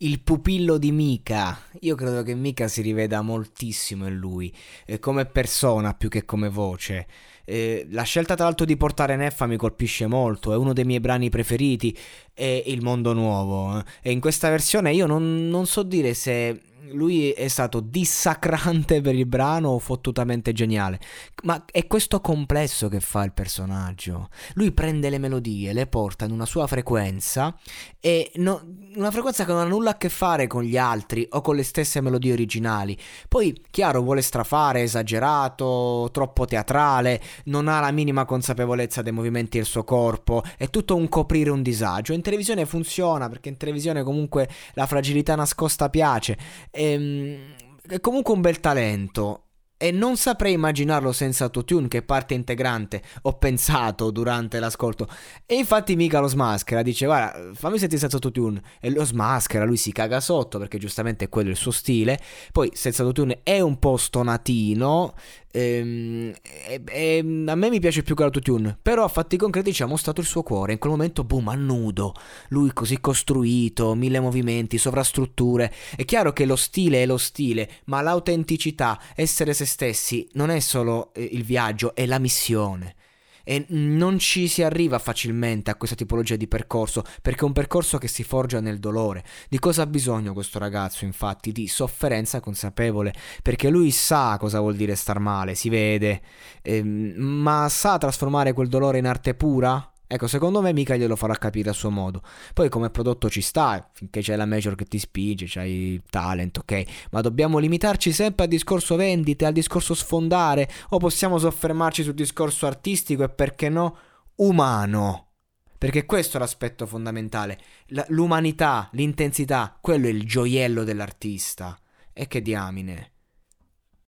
Il pupillo di Mika. Io credo che Mika si riveda moltissimo in lui, eh, come persona più che come voce. Eh, la scelta tra l'altro di portare Neffa mi colpisce molto, è uno dei miei brani preferiti, è Il Mondo Nuovo. Eh. E in questa versione io non, non so dire se lui è stato dissacrante per il brano fottutamente geniale. Ma è questo complesso che fa il personaggio. Lui prende le melodie, le porta in una sua frequenza e no, una frequenza che non ha nulla a che fare con gli altri o con le stesse melodie originali. Poi, chiaro, vuole strafare, esagerato, troppo teatrale, non ha la minima consapevolezza dei movimenti del suo corpo, è tutto un coprire un disagio. In televisione funziona perché in televisione comunque la fragilità nascosta piace Ehm, è comunque un bel talento. E non saprei immaginarlo senza autotune, che parte integrante, ho pensato durante l'ascolto. E infatti mica lo smaschera, dice guarda fammi sentire senza autotune. E lo smaschera, lui si caga sotto perché giustamente è quello il suo stile. Poi senza autotune è un po' stonatino, Ehm, e, e, a me mi piace più che l'autotune, però a fatti concreti ci ha mostrato il suo cuore. In quel momento, boom, a nudo. Lui così costruito, mille movimenti, sovrastrutture. È chiaro che lo stile è lo stile, ma l'autenticità, essere se stessi, non è solo eh, il viaggio, è la missione e non ci si arriva facilmente a questa tipologia di percorso perché è un percorso che si forgia nel dolore. Di cosa ha bisogno questo ragazzo infatti? Di sofferenza consapevole perché lui sa cosa vuol dire star male, si vede, ehm, ma sa trasformare quel dolore in arte pura? Ecco, secondo me mica glielo farà capire a suo modo. Poi come prodotto ci sta, finché c'è la major che ti spinge, c'hai il talent, ok? Ma dobbiamo limitarci sempre al discorso vendite, al discorso sfondare, o possiamo soffermarci sul discorso artistico e perché no, umano? Perché questo è l'aspetto fondamentale. l'umanità, l'intensità, quello è il gioiello dell'artista. E che diamine.